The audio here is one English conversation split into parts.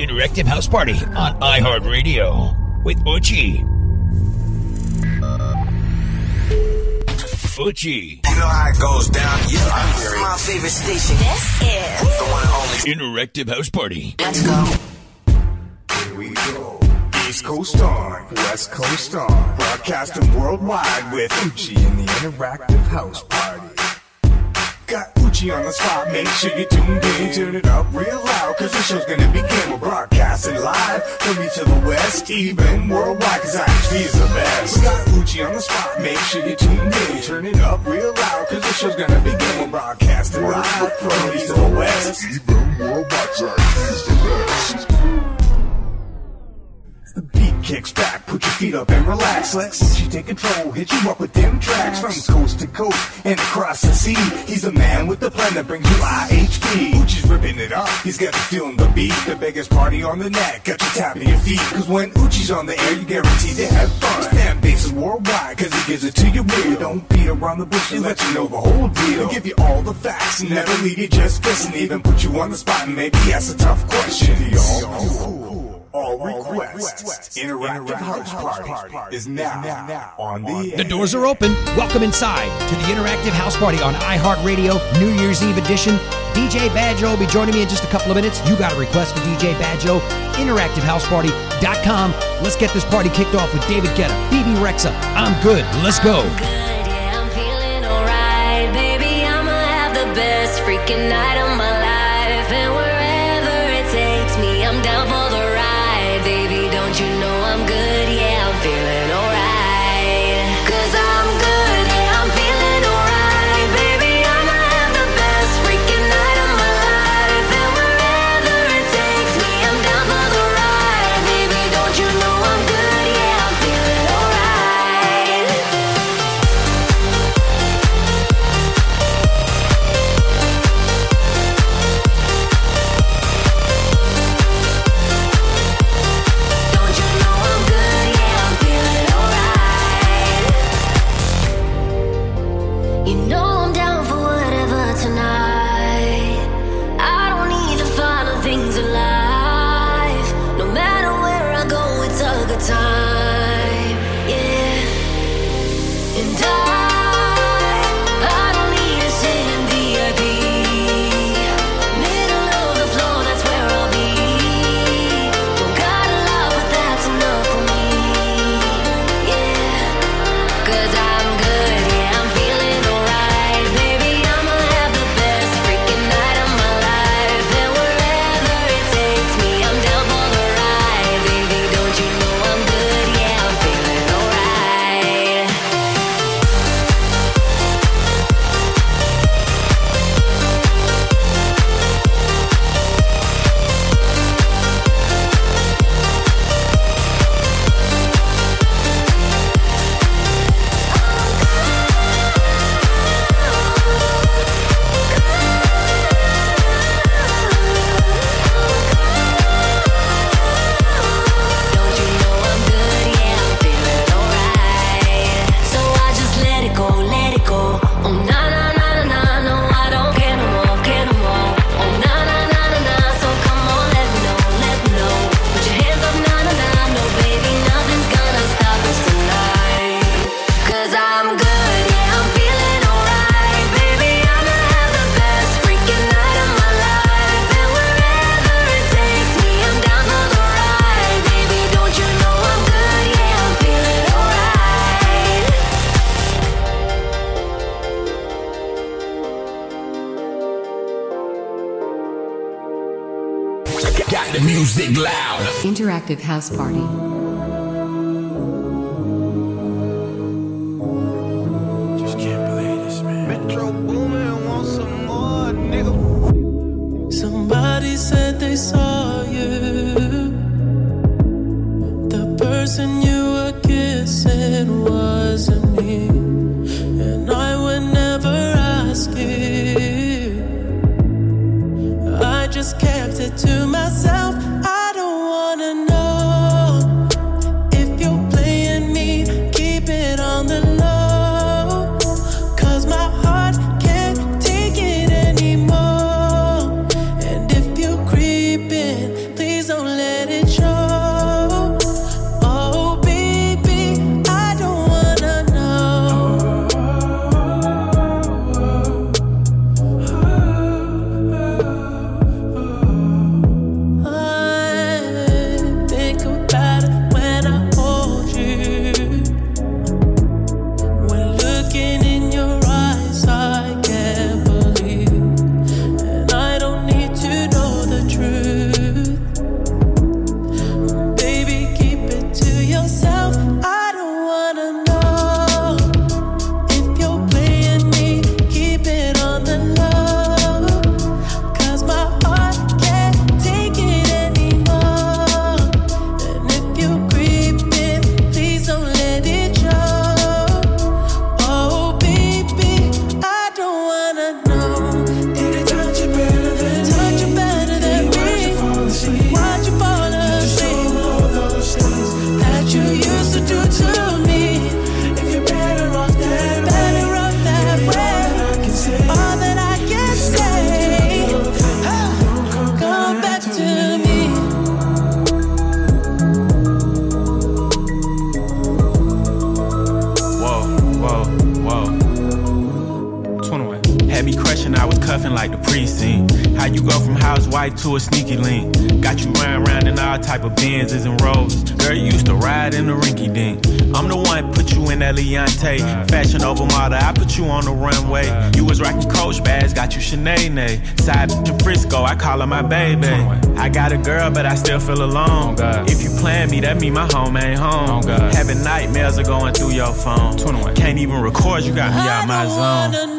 Interactive House Party on iHeartRadio with Eutche. Eutche. You know how it goes down. Yeah, I'm This is my favorite station. This is the one and only. Interactive House Party. Let's go. Here we go. East Coast on, West Coast on, broadcasting worldwide with Eutche in the Interactive House Party. Got Eutche on the spot, make sure you tuned in, turn it up real loud, cause the show's gonna begin. We're broadcasting live from east to the west, even worldwide, cause IHP is the best. We got Eutche on the spot, make sure you tuned in, turn it up real loud, cause the show's gonna begin. We're broadcasting live from east to the west. Even worldwide, IHP is the best. The beat kicks back, put your feet up and relax. Let Eutche take control, hit you up with them tracks from coast to coast and across the sea. He's the man with the plan that brings you IHP. Eutche's ripping it up, he's got you feeling the beat. The biggest party on the net, got you tapping your feet. Cause when Eutche's on the air, you guaranteed to have fun. Fan base is worldwide, cause he gives it to you real. Don't beat around the bush, he let you know the whole deal. He'll give you all the facts, never leave you just guessing. Even put you on the spot and maybe ask a tough question. Y'all. All requests. Interactive House Party is now now, now on the The doors are open. Welcome inside to the Interactive House Party on iHeartRadio New Year's Eve edition. DJ Badjo will be joining me in just a couple of minutes. You got a request for DJ Badjo. InteractiveHouseParty.com. Let's get this party kicked off with David Guetta, Bebe Rexha. I'm good. Let's go. good, yeah, I'm feeling. Baby, I'ma have the best freaking night of my life. Interactive House Party. My baby. I got a girl, but I still feel alone. If you plan me, that mean my home ain't home. Having nightmares are going through your phone. Can't even record, you got me out my zone.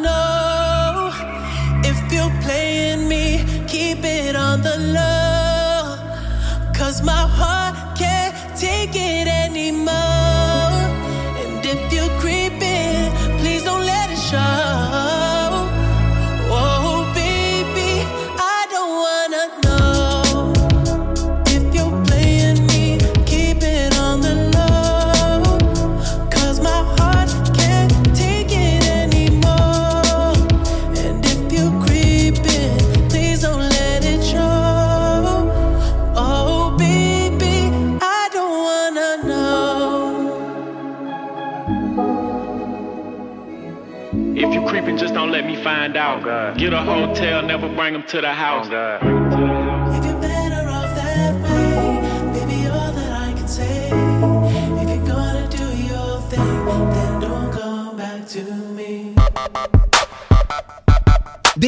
Oh, out. Get a hotel, never bring them to the oh, house. If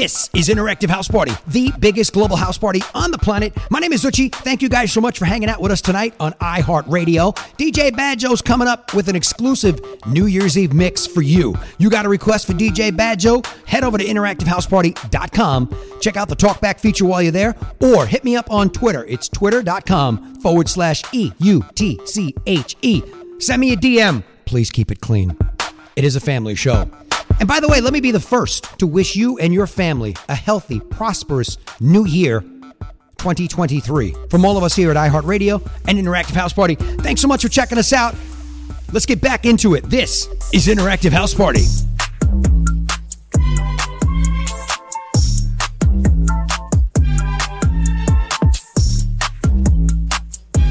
This is Interactive House Party, the biggest global house party on the planet. My name is Eutche. Thank you guys so much for hanging out with us tonight on iHeartRadio. DJ Badjo's coming up with an exclusive New Year's Eve mix for you. You got a request for DJ Badjo? Head over to interactivehouseparty.com. Check out the talkback feature while you're there, or hit me up on Twitter. It's twitter.com forward slash E U T C H E. Send me a DM. Please keep it clean. It is a family show. And by the way, let me be the first to wish you and your family a healthy, prosperous new year 2023. From all of us here at iHeartRadio and Interactive House Party, thanks so much for checking us out. Let's get back into it. This is Interactive House Party.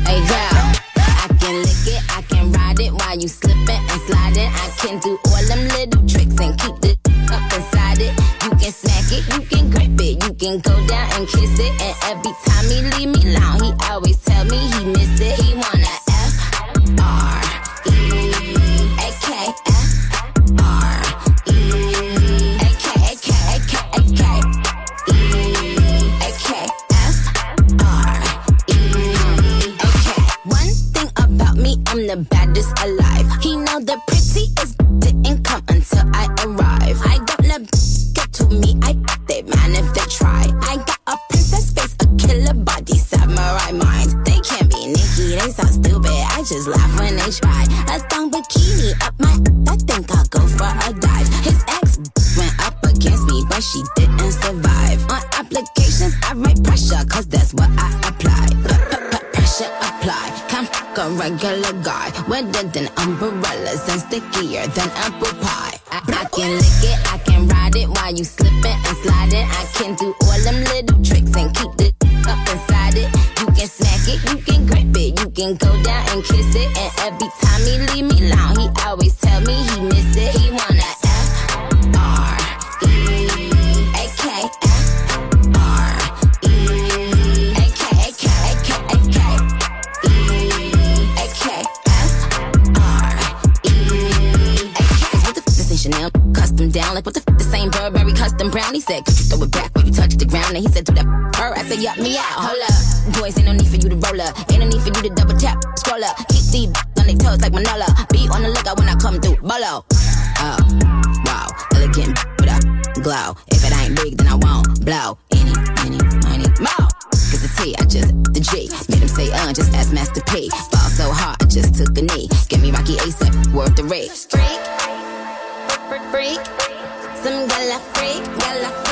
Hey girl, I can lick it, I can ride it while you slipping and sliding. I can do can go down and kiss it. And every time he leave me alone, he always I laugh when they try. A thong bikini up my. I think I'll go for a dive. His ex went up against me, but she didn't survive. On applications, I write pressure, cause that's what I apply. Pressure apply. Can't fuck a regular guy. Wetter than umbrellas and stickier than apple pie. I, I can lick it, I can ride it while you slipping and sliding. I can do all them can go down and kiss it. And every time he leave me alone, he always tell me he miss it. He wanna F R E A K F R E A K A K A K A K E A K F R E A K. what the f this ain't Chanel? Custom down, like what the f this ain't Burberry custom brown? He said, could you throw it back when you touch the ground? And he said, do that her. I said, yup, me out. Hold up. Boys, ain't no need for you to roll up. Need for you to double tap, scroll up. Keep these on their toes like Manolo. Be on the lookout when I come through. Bolo. Oh, wow. Elegant with a glow. If it ain't big, then I won't blow. Any, any, any, more. Cause the T, I just, the G. Made him say, uh, just ask Master P. Ball so hard, I just took a knee. Give me Rocky ASAP, worth the rate. Freak, freak, freak. Some gala freak, gala freak,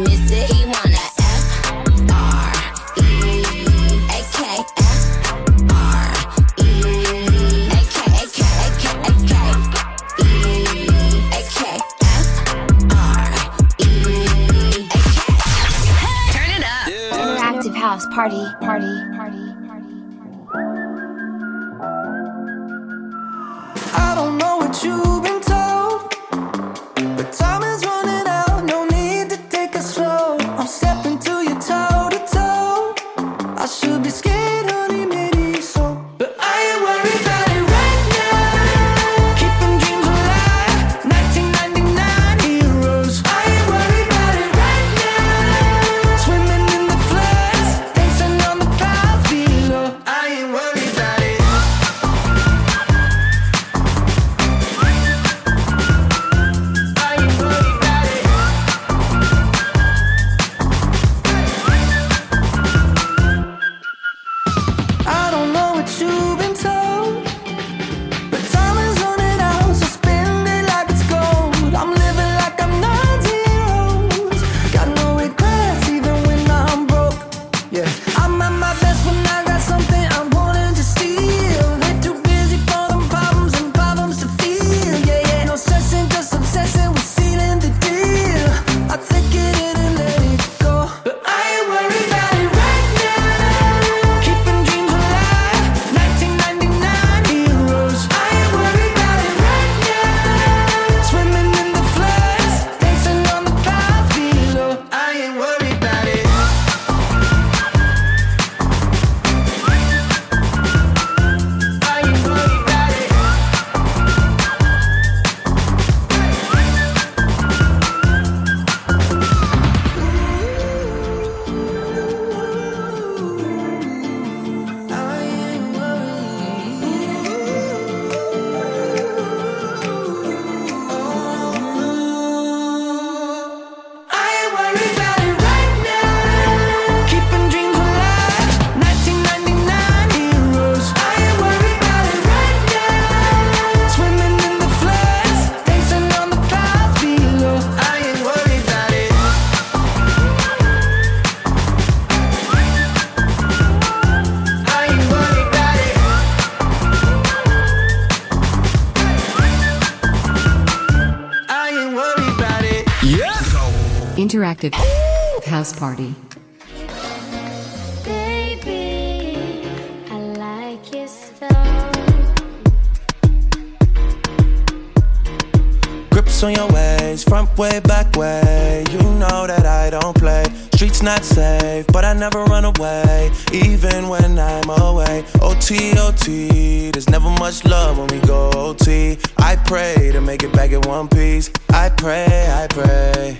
party, party, Interactive house party. Baby, I like your stuff. Grips on your ways, front way, back way. You know that I don't play. Streets not safe, but I never run away, even when I'm away. OT, OT, there's never much love when we go OT. I pray to make it back in one piece. I pray, I pray.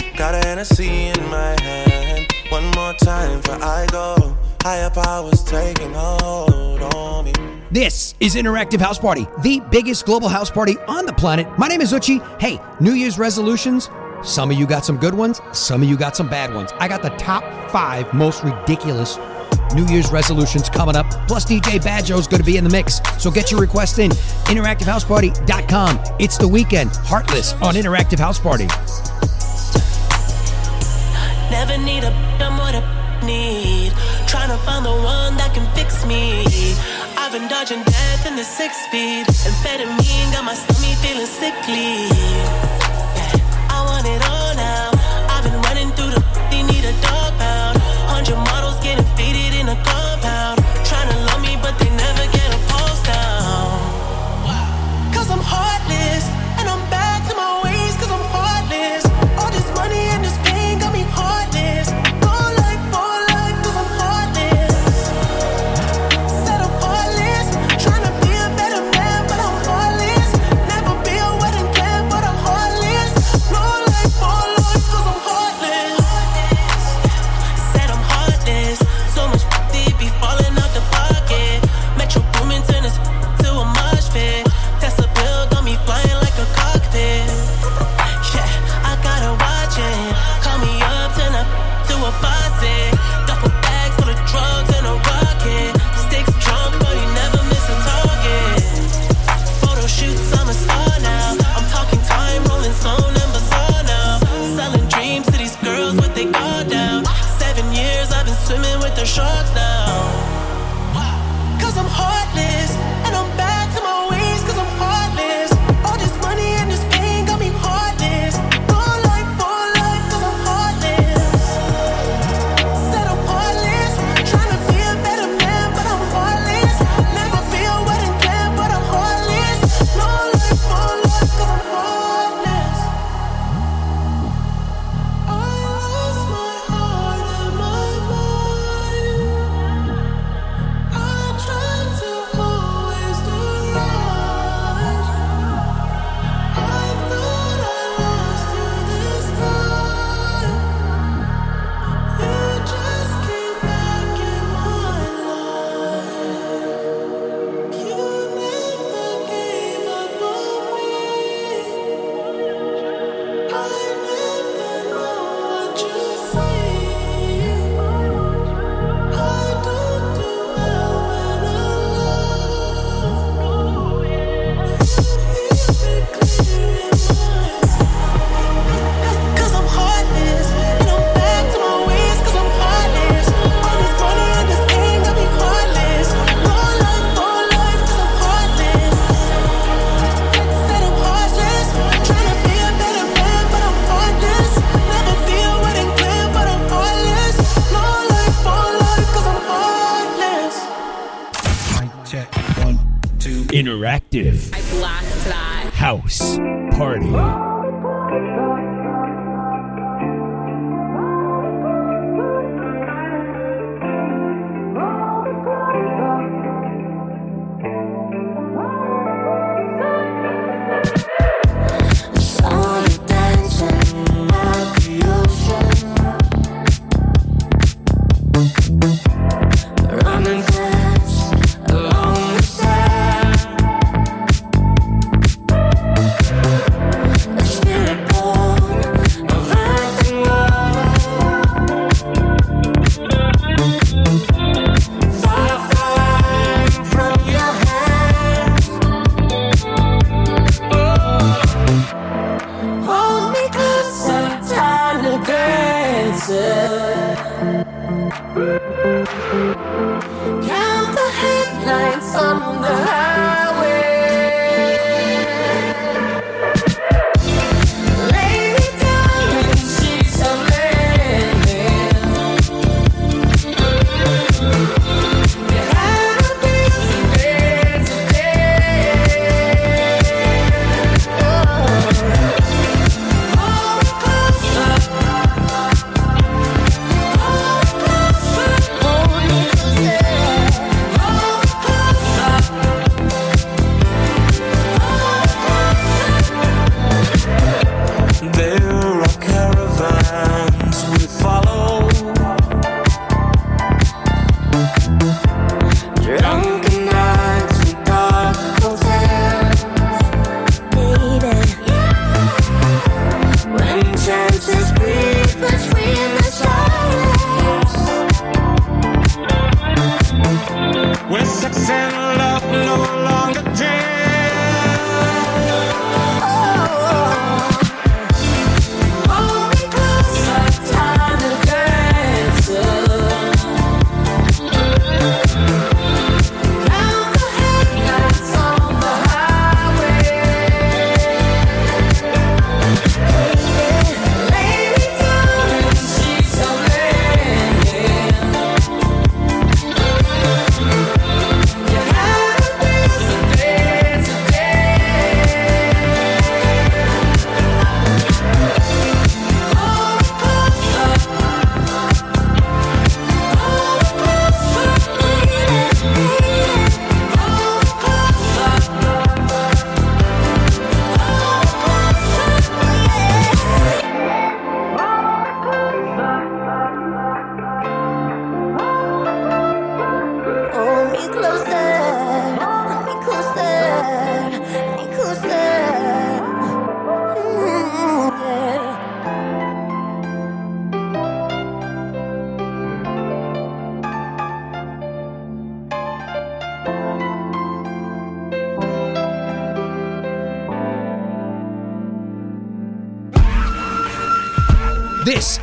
Got a Hennessy in my hand. One more time for I go. Higher powers taking hold on me. This is Interactive House Party, the biggest global house party on the planet. My name is Eutche. Hey, New Year's resolutions. Some of you got some good ones, some of you got some bad ones. I got the top five most ridiculous New Year's resolutions coming up. Plus, DJ Badjo is going to be in the mix. So get your request in. InteractiveHouseParty.com. It's the Weeknd. Heartless on Interactive House Party. Never need a I'm what I need. Trying to find the one that can fix me. I've been dodging death in the six speed. Amphetamine got my stomach feeling sickly. Yeah, I want it all now. I've been running through the they need a dog pound. 100 miles.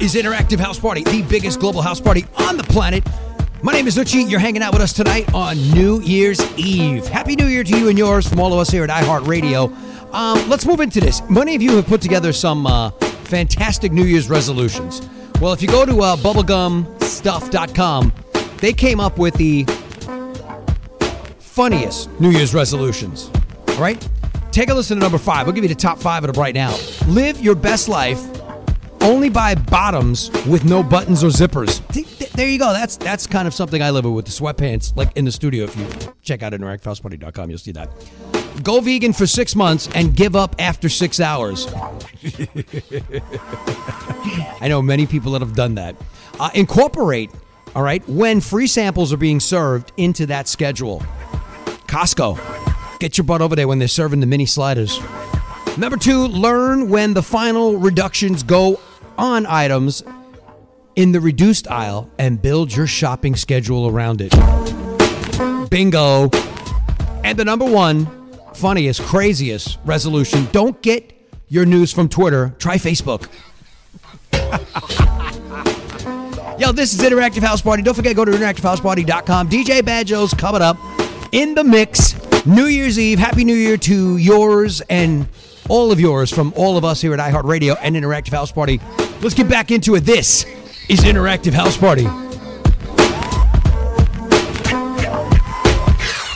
Is Interactive House Party, the biggest global house party on the planet. My name is Eutche. You're hanging out with us tonight on New Year's Eve. Happy New Year to you and yours from all of us here at iHeartRadio. Um, let's move into this. Many of you have put together some uh, fantastic New Year's resolutions. Well, if you go to uh, bubblegumstuff.com, they came up with the funniest New Year's resolutions. All right? Take a listen to number five. We'll give you the top five of them right now. Live your best life only buy bottoms with no buttons or zippers. Th- th- There you go. That's that's kind of something I live with with the sweatpants, like in the studio. If you check out interactivehouseparty.com, you'll see that. Go vegan for six months and give up after six hours. I know many people that have done that. Uh, incorporate, all right, when free samples are being served into that schedule. Costco, get your butt over there when they're serving the mini sliders. Number two, learn when the final reductions go on items in the reduced aisle and build your shopping schedule around it. Bingo. And the number one, funniest, craziest resolution don't get your news from Twitter, try Facebook. Yo, this is Interactive House Party. Don't forget, go to interactivehouseparty.com. DJ Badjo's coming up in the mix. New Year's Eve. Happy New Year to yours and all of yours from all of us here at iHeartRadio and Interactive House Party. Let's get back into it. This is Interactive House Party.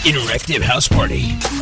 Interactive House Party.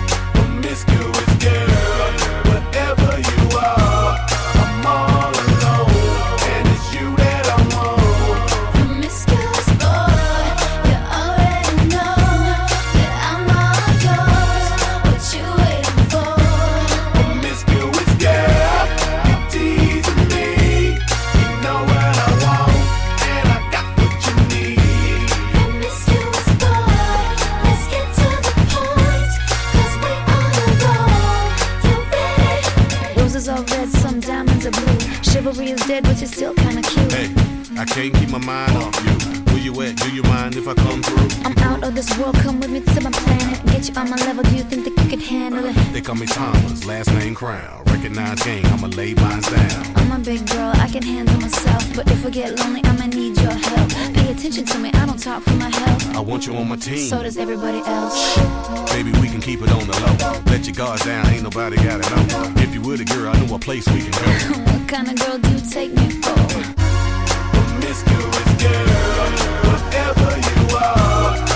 Promiscuous girl, whatever you are, I'm all Chivalry is dead, but you're still kinda cute. Hey, I can't keep my mind off you. Where you at? Do you mind if I come through? I'm out of this world, come with me to my planet. Get you on my level, do you think that you could handle it? They call me Thomas, last name Crown. Recognize gang, I'ma lay mine down. I'm a big girl, I can handle myself. But if I get lonely, I'ma need your help. Pay attention to me, I don't talk for my health. I want you on my team. So does everybody else. Baby, we can keep it on the low. Let your guard down, ain't nobody gotta know. If you were the girl, I know a place we can go. kind of girl do you take me for? Promiscuous girl, whatever you are,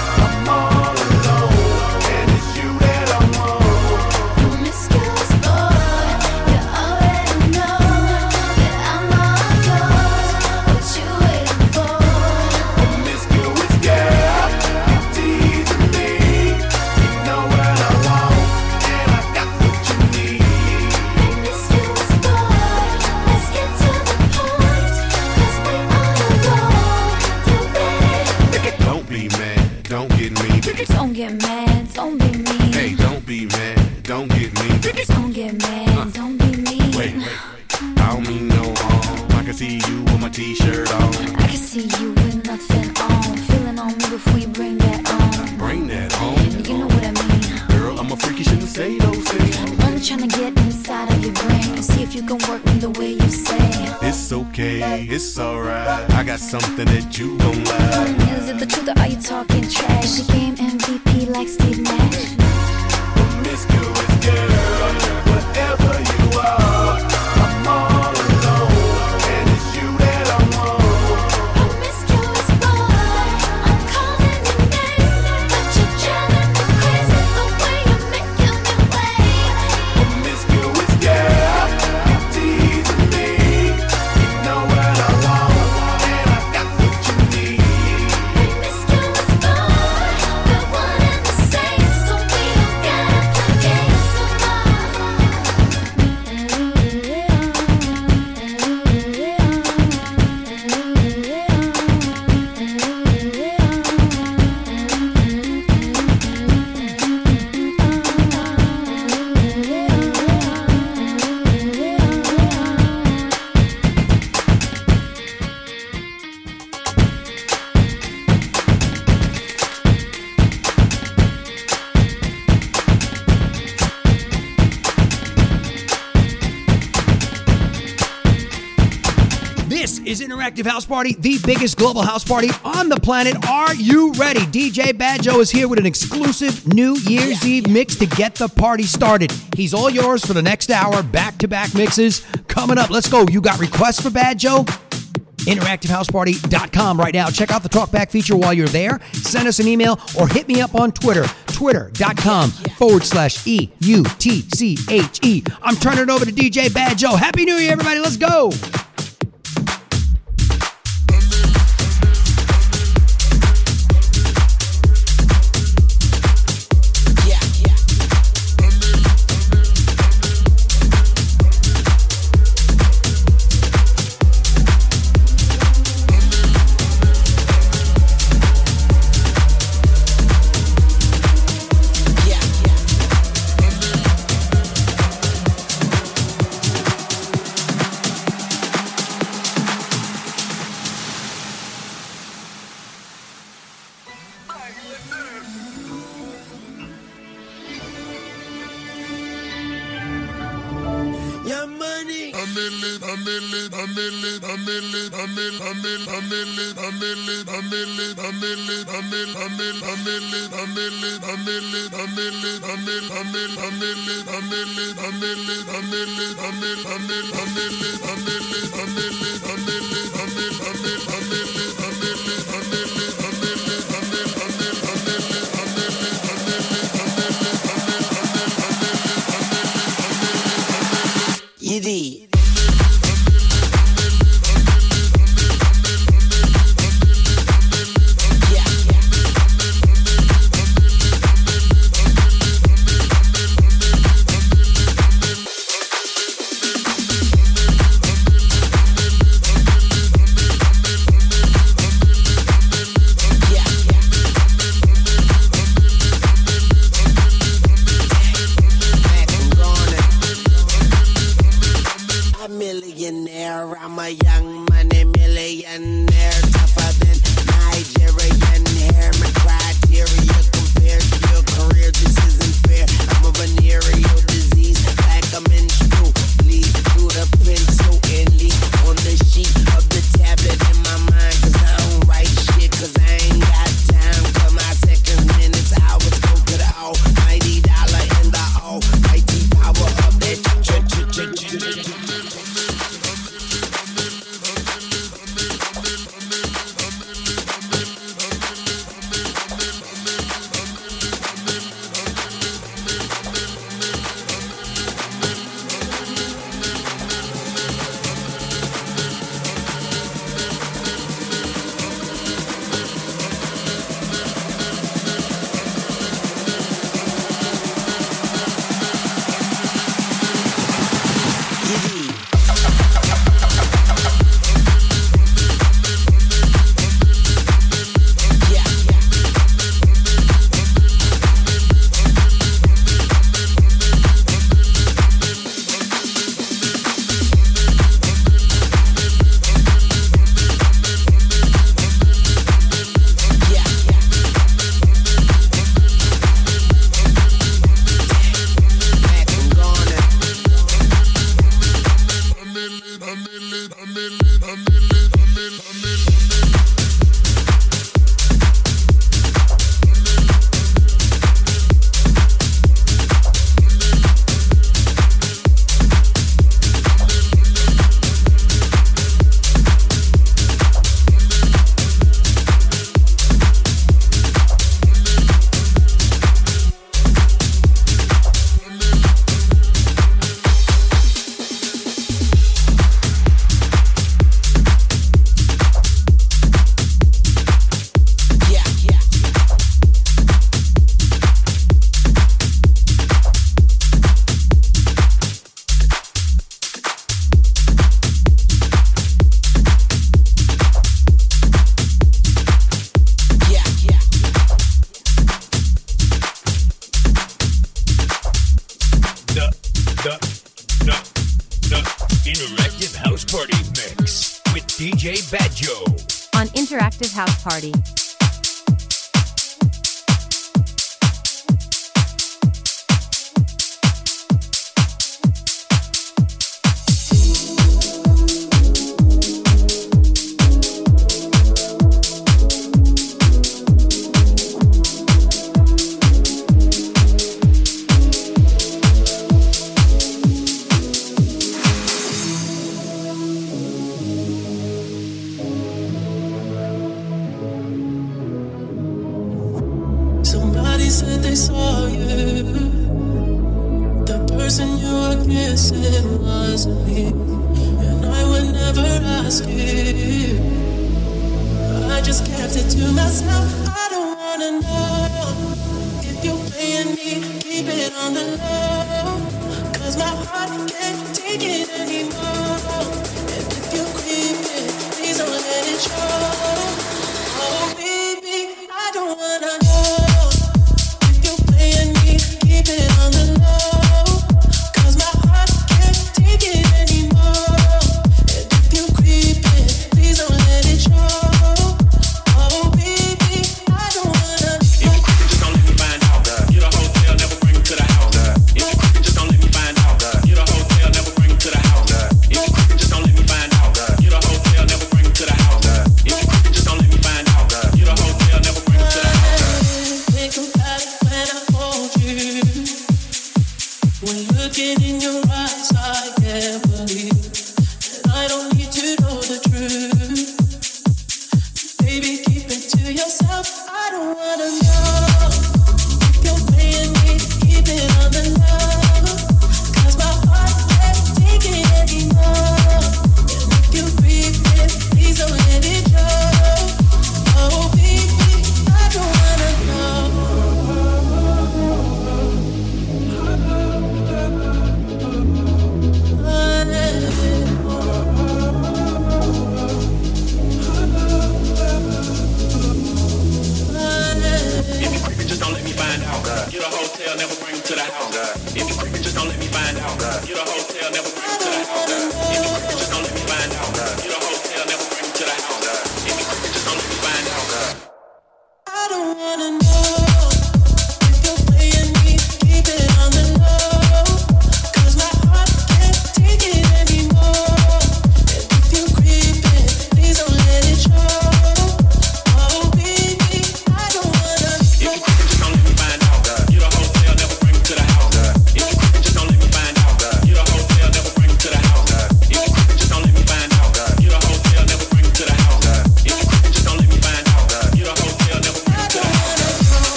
Interactive House Party, the biggest global house party on the planet. Are you ready? DJ Badjo is here with an exclusive New Year's Eve mix to get the party started. He's all yours for the next hour, back to back mixes coming up. Let's go. You got requests for Badjo? interactivehouseparty.com right now. Check out the talkback feature while you're there. Send us an email or hit me up on Twitter, twitter.com forward slash E U T C H E. I'm turning it over to DJ Badjo. Happy New Year, everybody. Let's go. You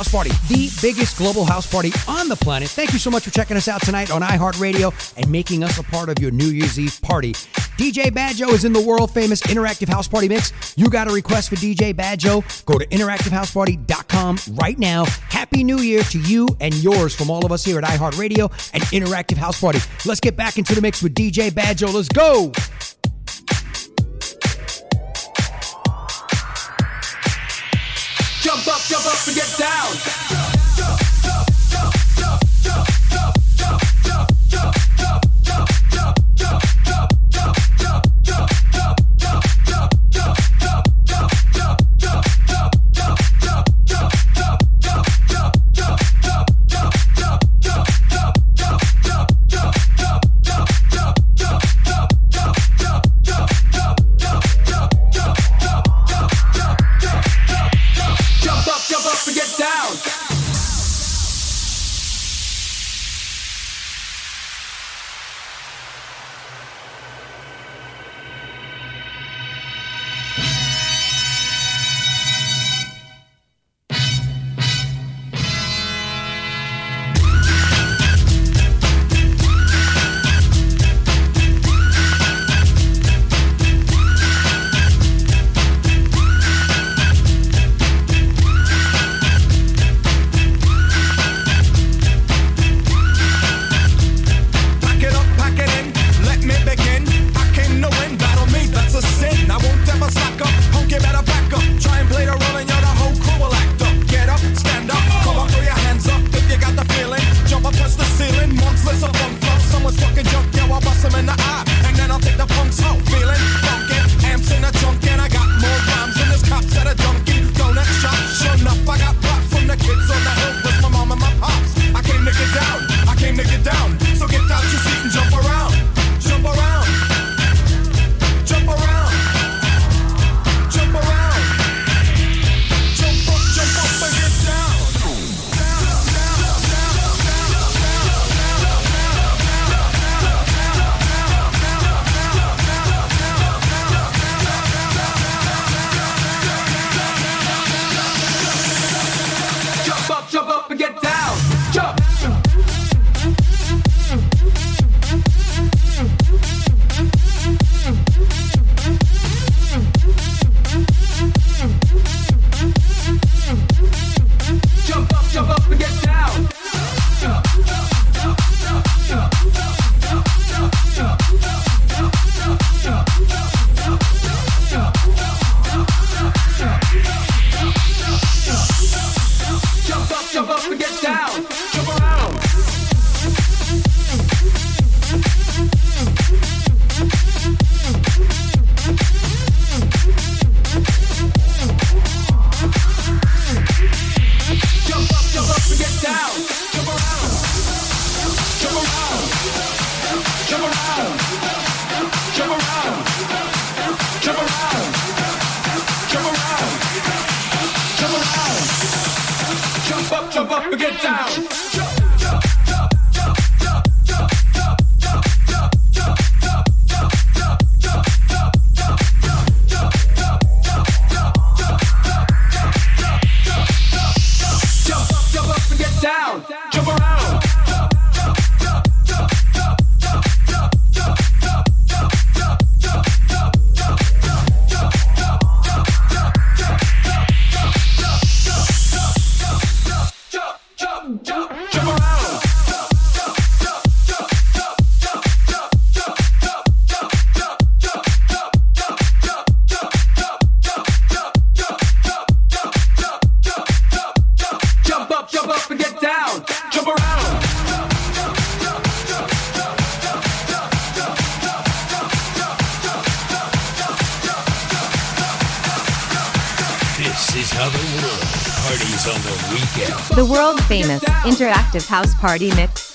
House Party, the biggest global house party on the planet. Thank you so much for checking us out tonight on iHeartRadio and making us a part of your New Year's Eve party. DJ Badjo is in the world famous interactive house party mix. You got a request for DJ Badjo? Go to interactivehouseparty.com right now. Happy New Year to you and yours from all of us here at iHeartRadio and Interactive House Party. Let's get back into the mix with DJ Badjo. Let's go. Jump up forget down. The world famous interactive house party mix.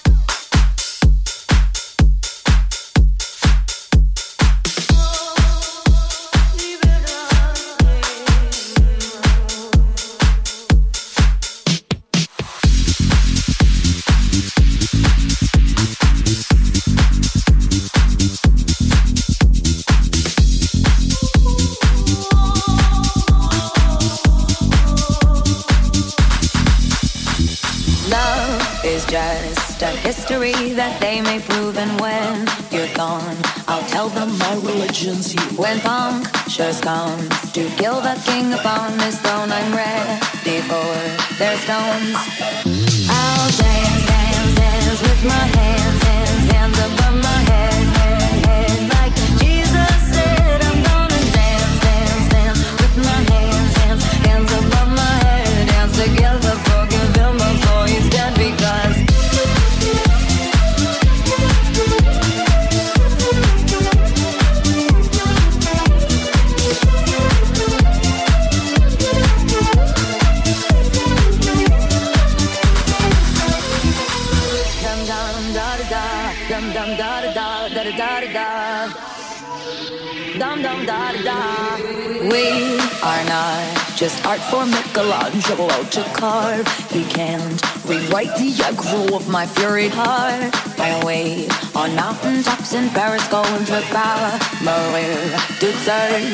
Kill the king upon his throne, I'm ready for their stones. Just art for Michelangelo to carve. He can't rewrite the aggro of my fury heart. I wait on mountain tops in Paris, going to power. Did say,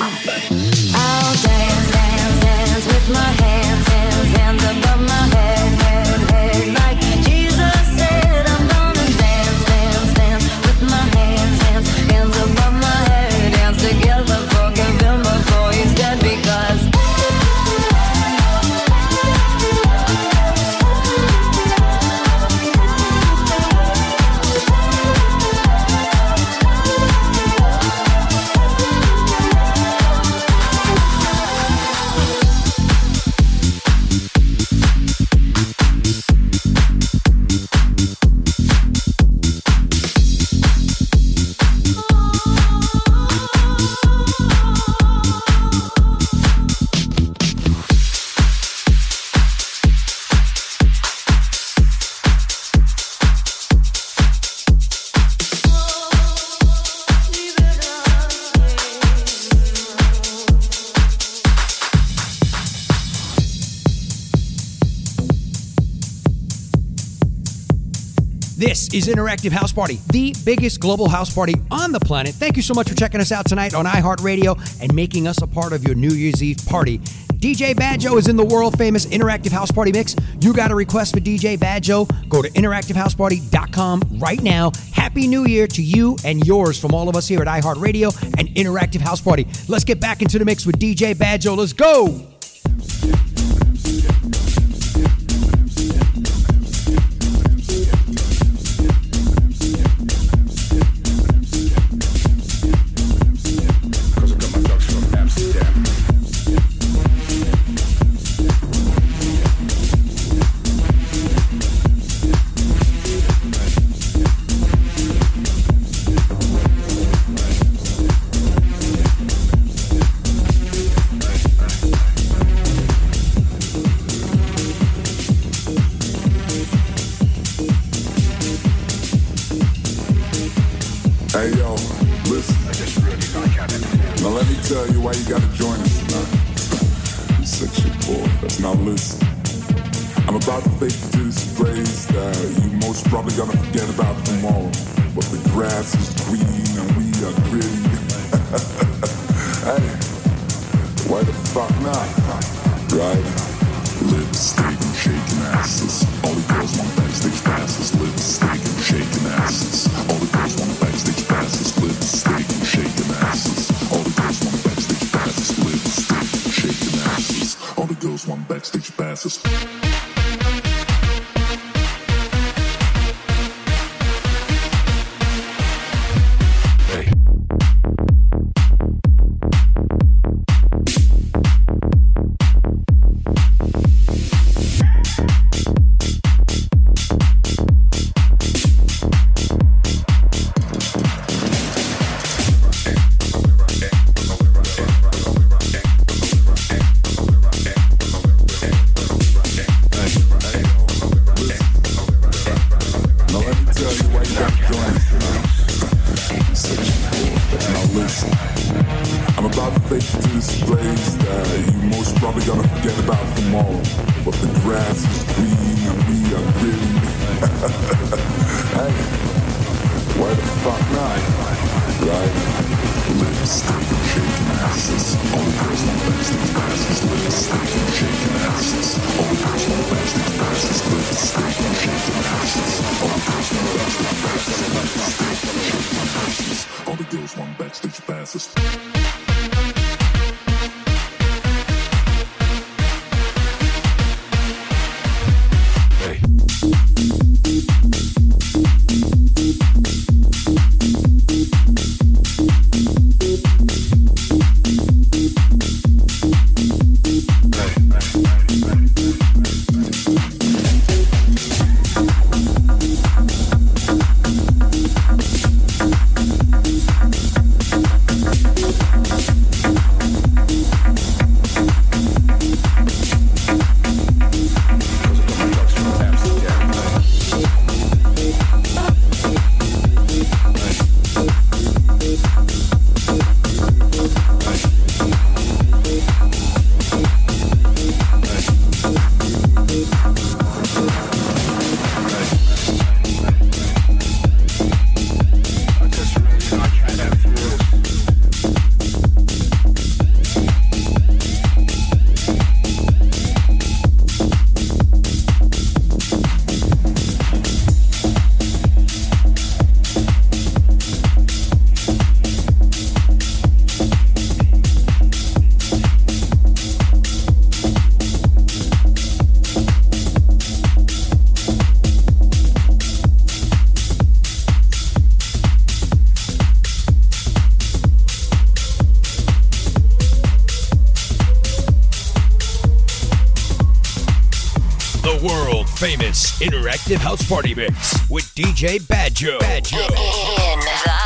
I'll dance, dance, dance with my hands, hands, hands above my Interactive House Party, the biggest global house party on the planet. Thank you so much for checking us out tonight on iHeartRadio and making us a part of your New Year's Eve party. DJ Badjo is in the world famous Interactive House Party mix. You got a request for DJ Badjo? Go to interactivehouseparty.com right now. Happy New Year to you and yours from all of us here at iHeartRadio and Interactive House Party. Let's get back into the mix with DJ Badjo. Let's go. I'm going through. Such a cool. I'm about to take you to this place that you most probably gonna forget about tomorrow. But the grass is green and we are green. hey, why the fuck not? Right? Lipstick and shaking asses. All the passes. Lipstick and shaking asses. All the passes. Lipstick and shaking asses. All the passes. All the girls want backstage passes. Interactive house party mix with DJ Badjo. Badjo. In the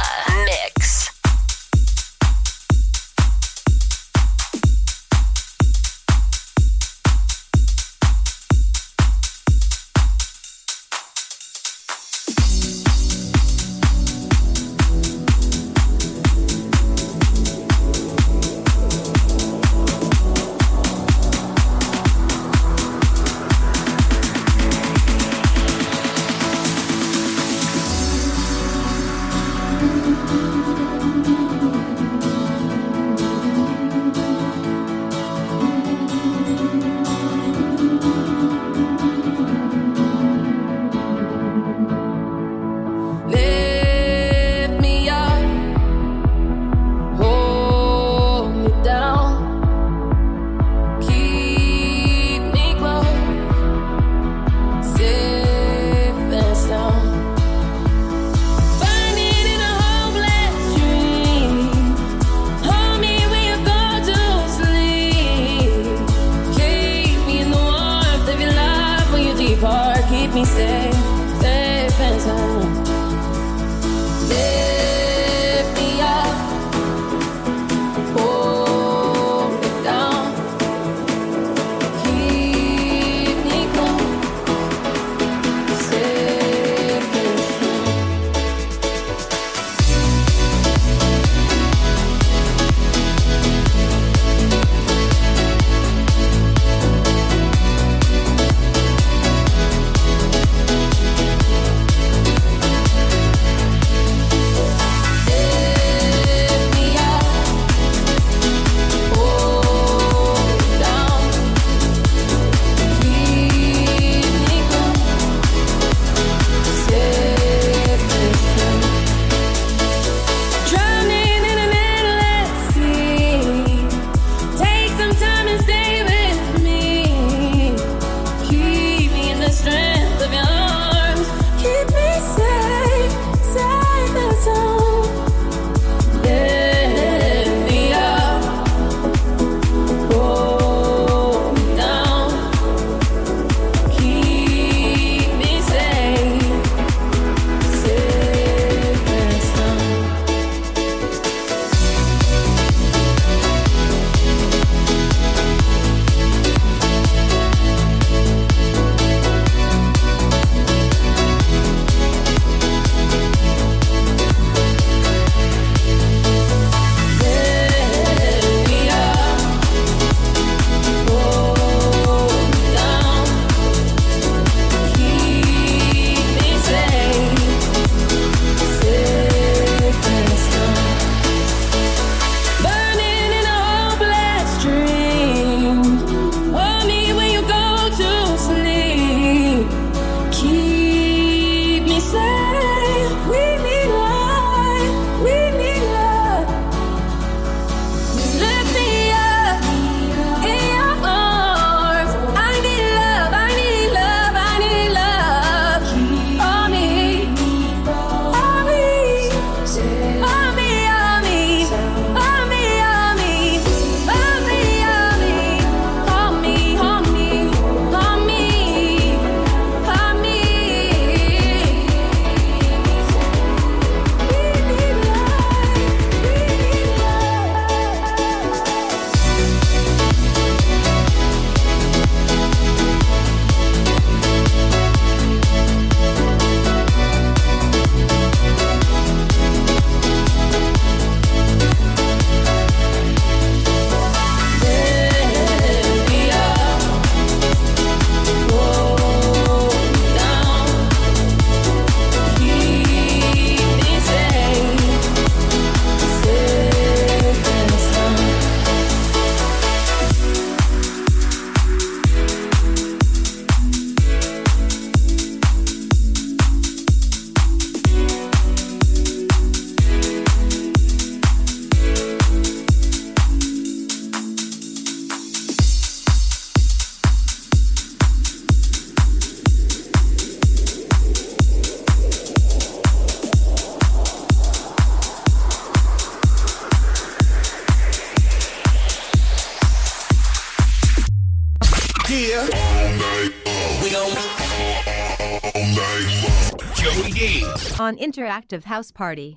Interactive House Party.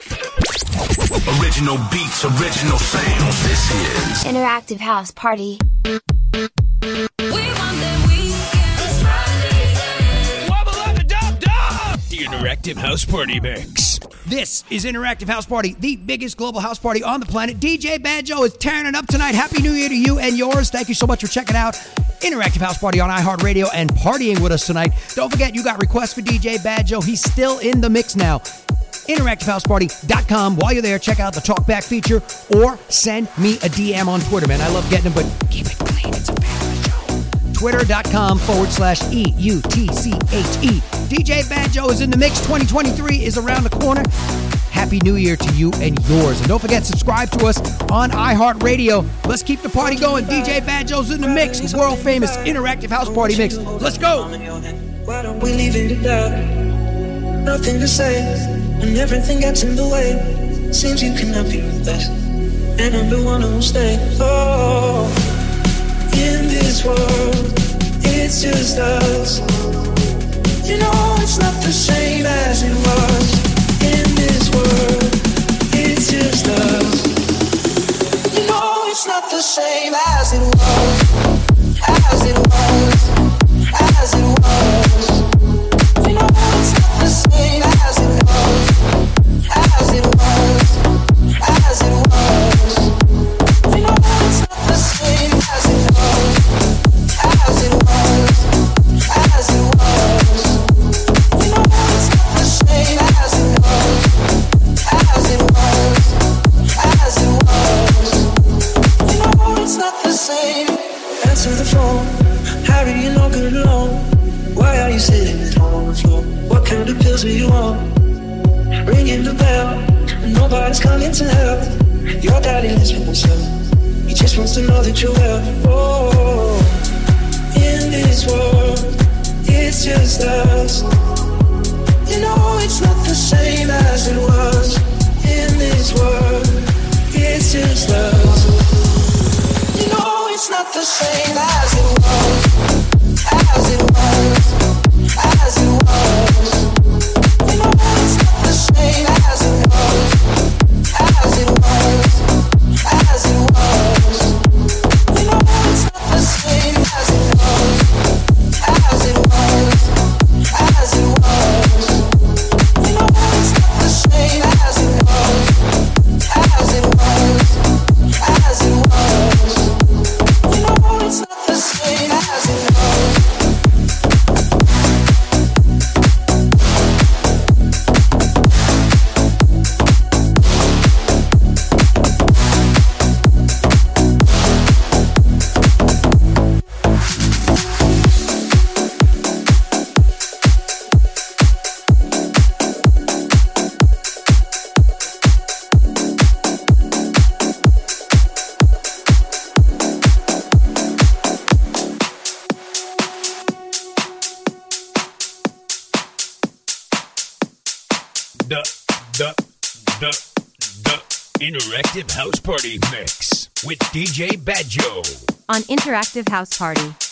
Original beats, original sounds. This is Interactive House Party. We won the weekend. Wobble on the dub dub! The Interactive House Party Mix. This is Interactive House Party, the biggest global house party on the planet. DJ Banjo is tearing it up tonight. Happy New Year to you and yours. Thank you so much for checking out Interactive House Party on iHeartRadio and partying with us tonight. Don't forget, you got requests for DJ Banjo. He's still in the mix now. InteractiveHouseParty.com. While you're there, check out the talkback feature or send me a DM on Twitter, man. I love getting them, but keep it clean. It's a family show. Twitter.com forward slash E U T C H E. DJ Banjo is in the mix. 2023 is around the corner. Happy New Year to you and yours. And don't forget, subscribe to us on iHeartRadio. Let's keep the party going. DJ Banjo's in the mix. The world famous Interactive House Party mix. Let's go. Why don't we leave it at that? Nothing to say, and everything gets in the way. Seems you cannot be with us, and I'm the one who'll stay. Oh, in this world, it's just us. You know it's not the same as it was. The same as it was, as it was, On Interactive House Party.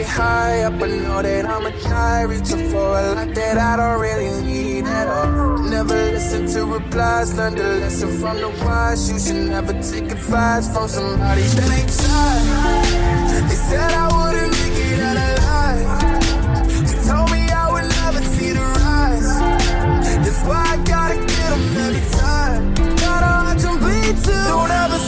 Get high up, I know that I'ma die. Reaching for a lot that I don't really need at all. Never listen to replies, learn the lesson from the wise. You should never take advice from somebody that ain't tried. They said I wouldn't make it out alive. They told me I would never see the rise. That's why I gotta get them every time. Gotta watch them bleed too. Don't ever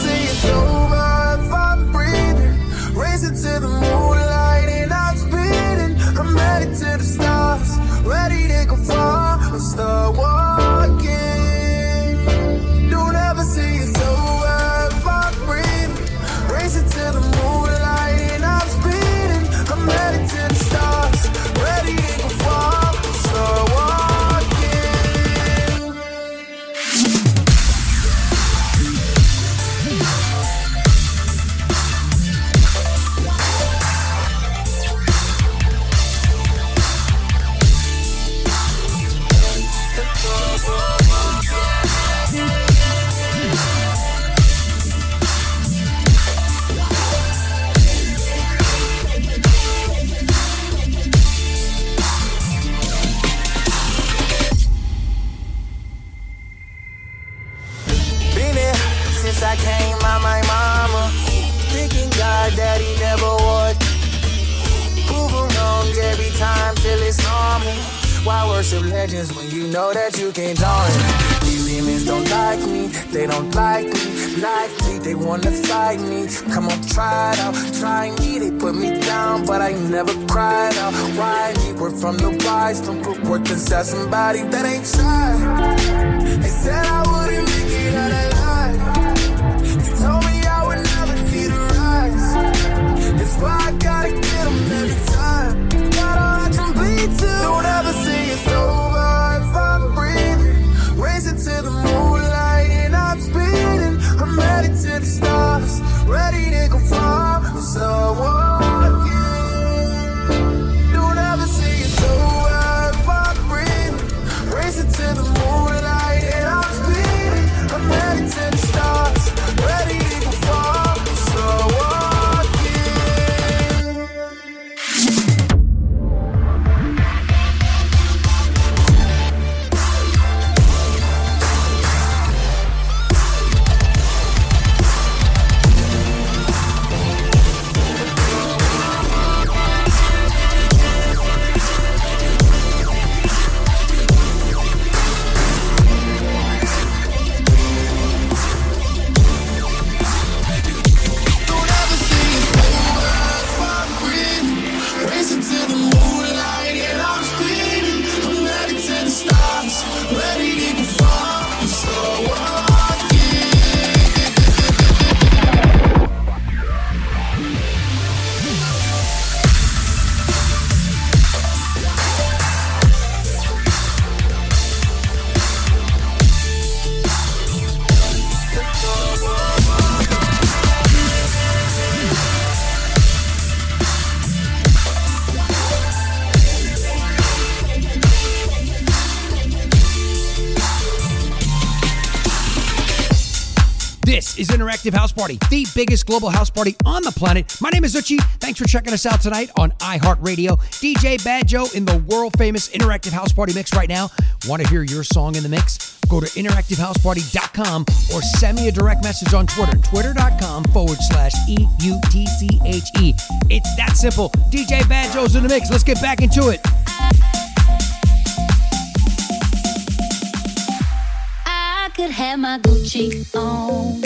Why worship legends when you know that you can't join? These demons don't like me, they don't like me. like me, they wanna fight me. Come on, try it out, try me. They put me down, but I never cried out. Why me? Word from the wise, don't put work inside somebody that ain't tried. They said I wouldn't make it out alive. Told me I would never see the rise. That's why I gotta get them every time. The ready to go far. So uh, Party, the biggest global house party on the planet. My name is Eutche. Thanks for checking us out tonight on iHeartRadio. DJ Badjo in the world famous Interactive House Party mix right now. Want to hear your song in the mix? Go to interactivehouseparty.com or send me a direct message on Twitter, twitter.com forward slash E U T C H E. It's that simple. DJ Badjo's in the mix. Let's get back into it. Could have my Gucci on.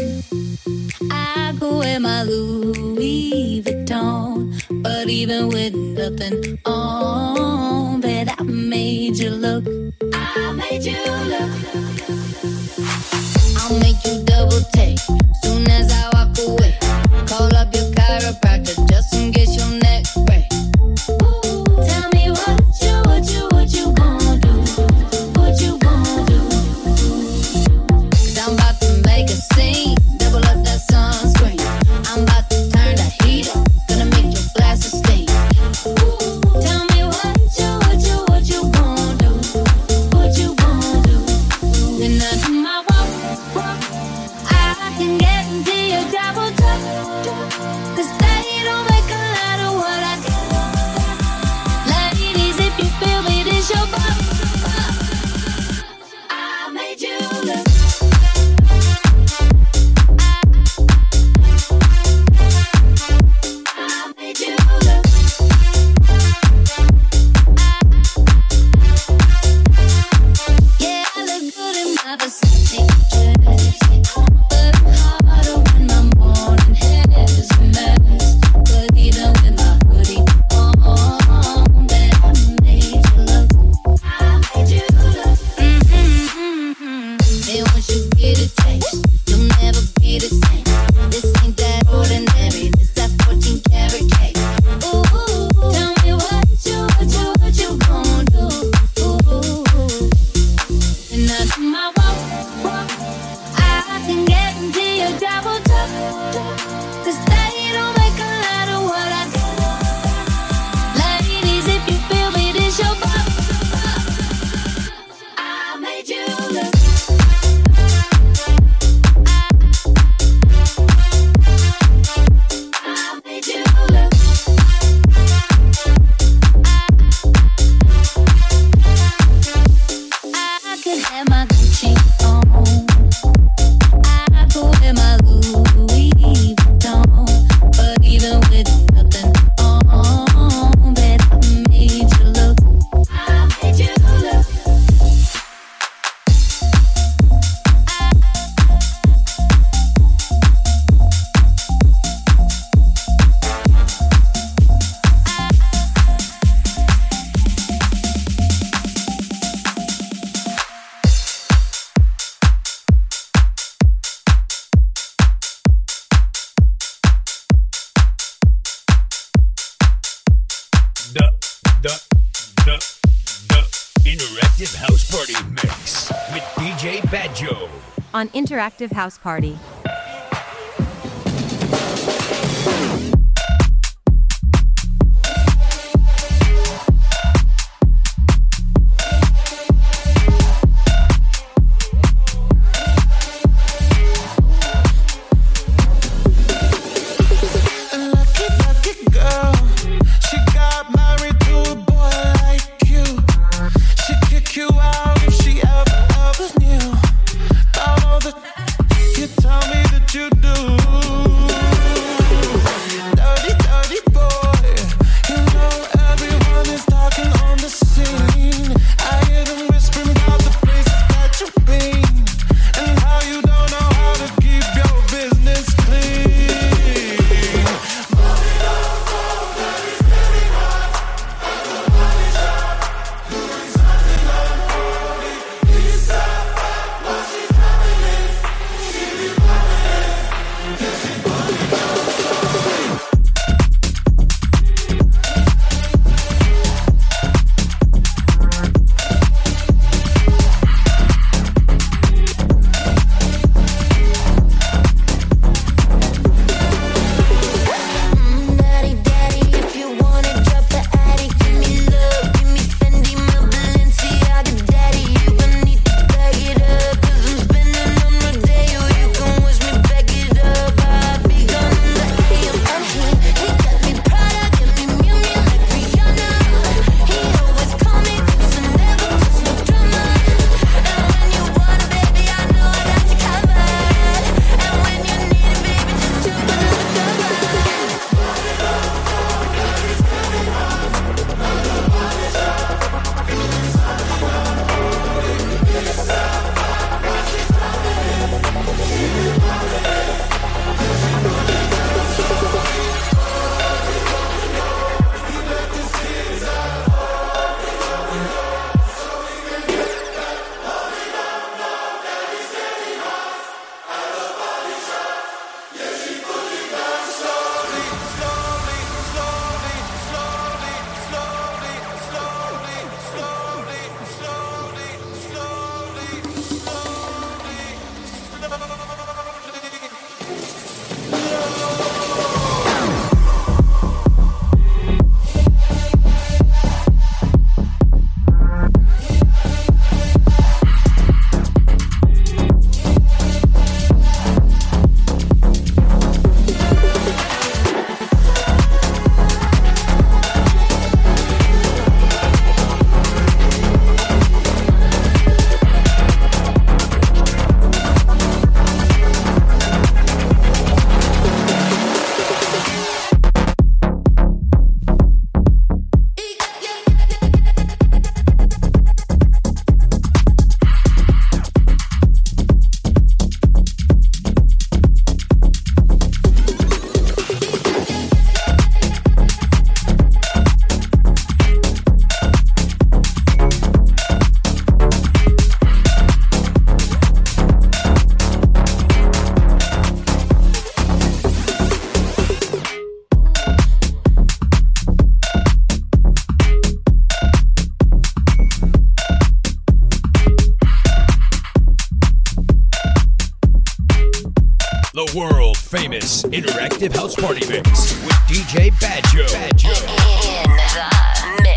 I go wear my Louis Vuitton. But even with nothing on, bet I made you look. I made you look. I'll make you double take soon as I walk away. Call up your chiropractor just Active house party. world famous interactive house party mix with DJ Badjo. Badjo. In the mix.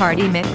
Party mix.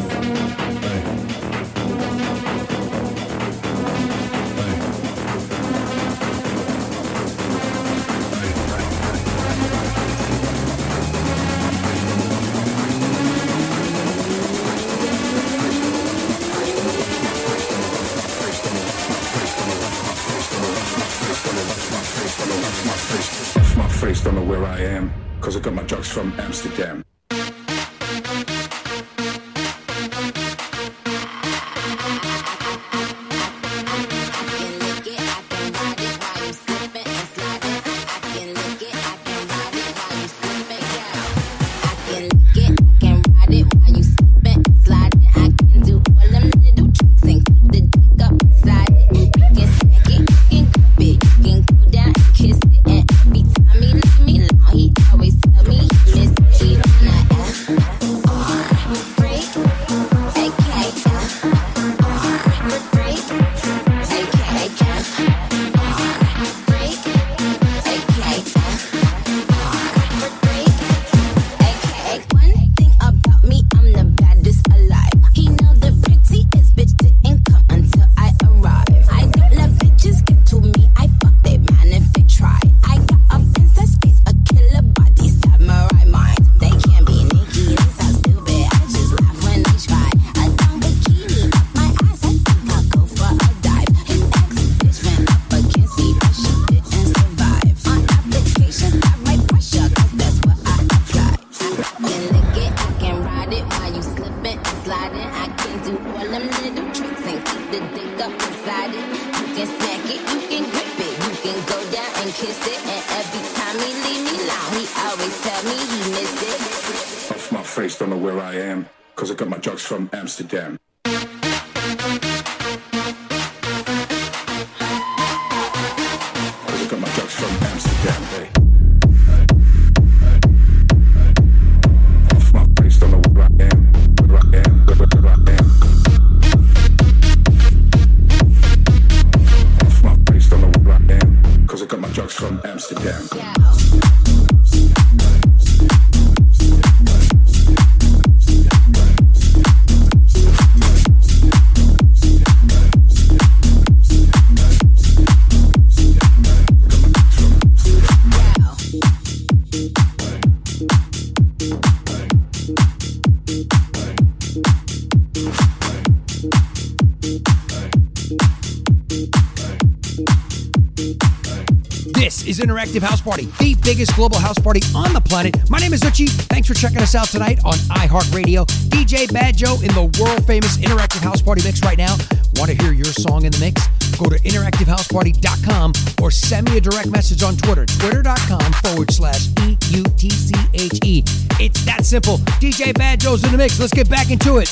Party, the biggest global house party on the planet. My name is Eutche. Thanks for checking us out tonight on iHeartRadio. DJ Bad Joe in the world famous interactive house party mix right now. Want to hear your song in the mix? Go to interactivehouseparty.com or send me a direct message on Twitter, twitter.com forward slash E U T C H E. It's that simple. DJ Bad Joe's in the mix. Let's get back into it.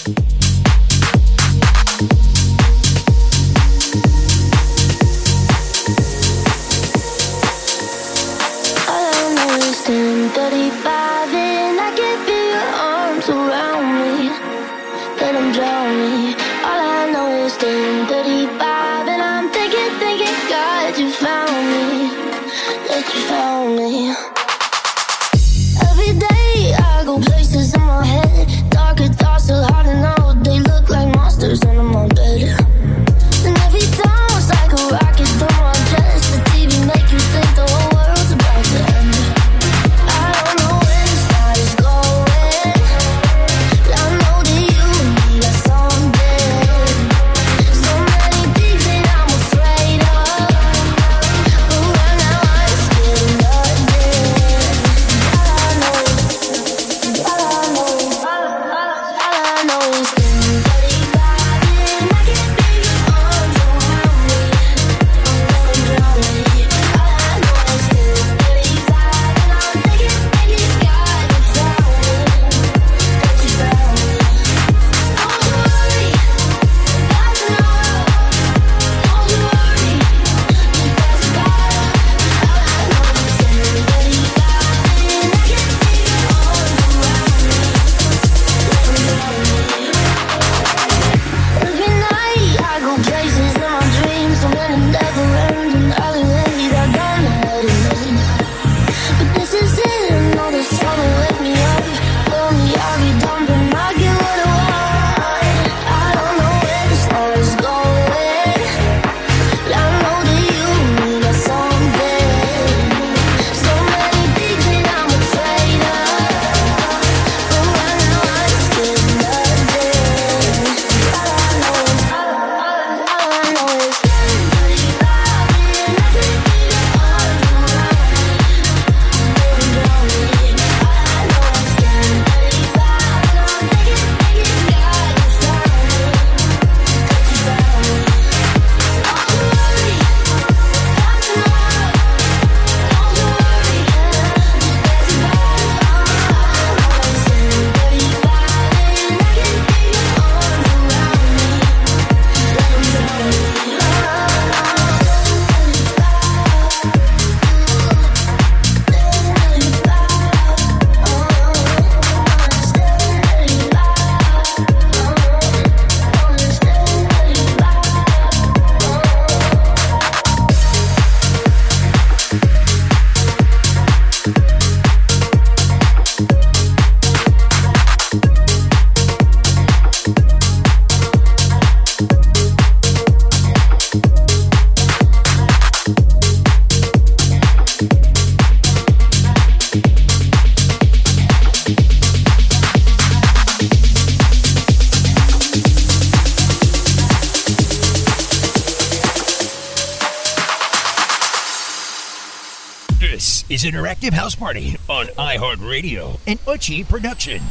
Active House Party on iHeartRadio and Eutche Production.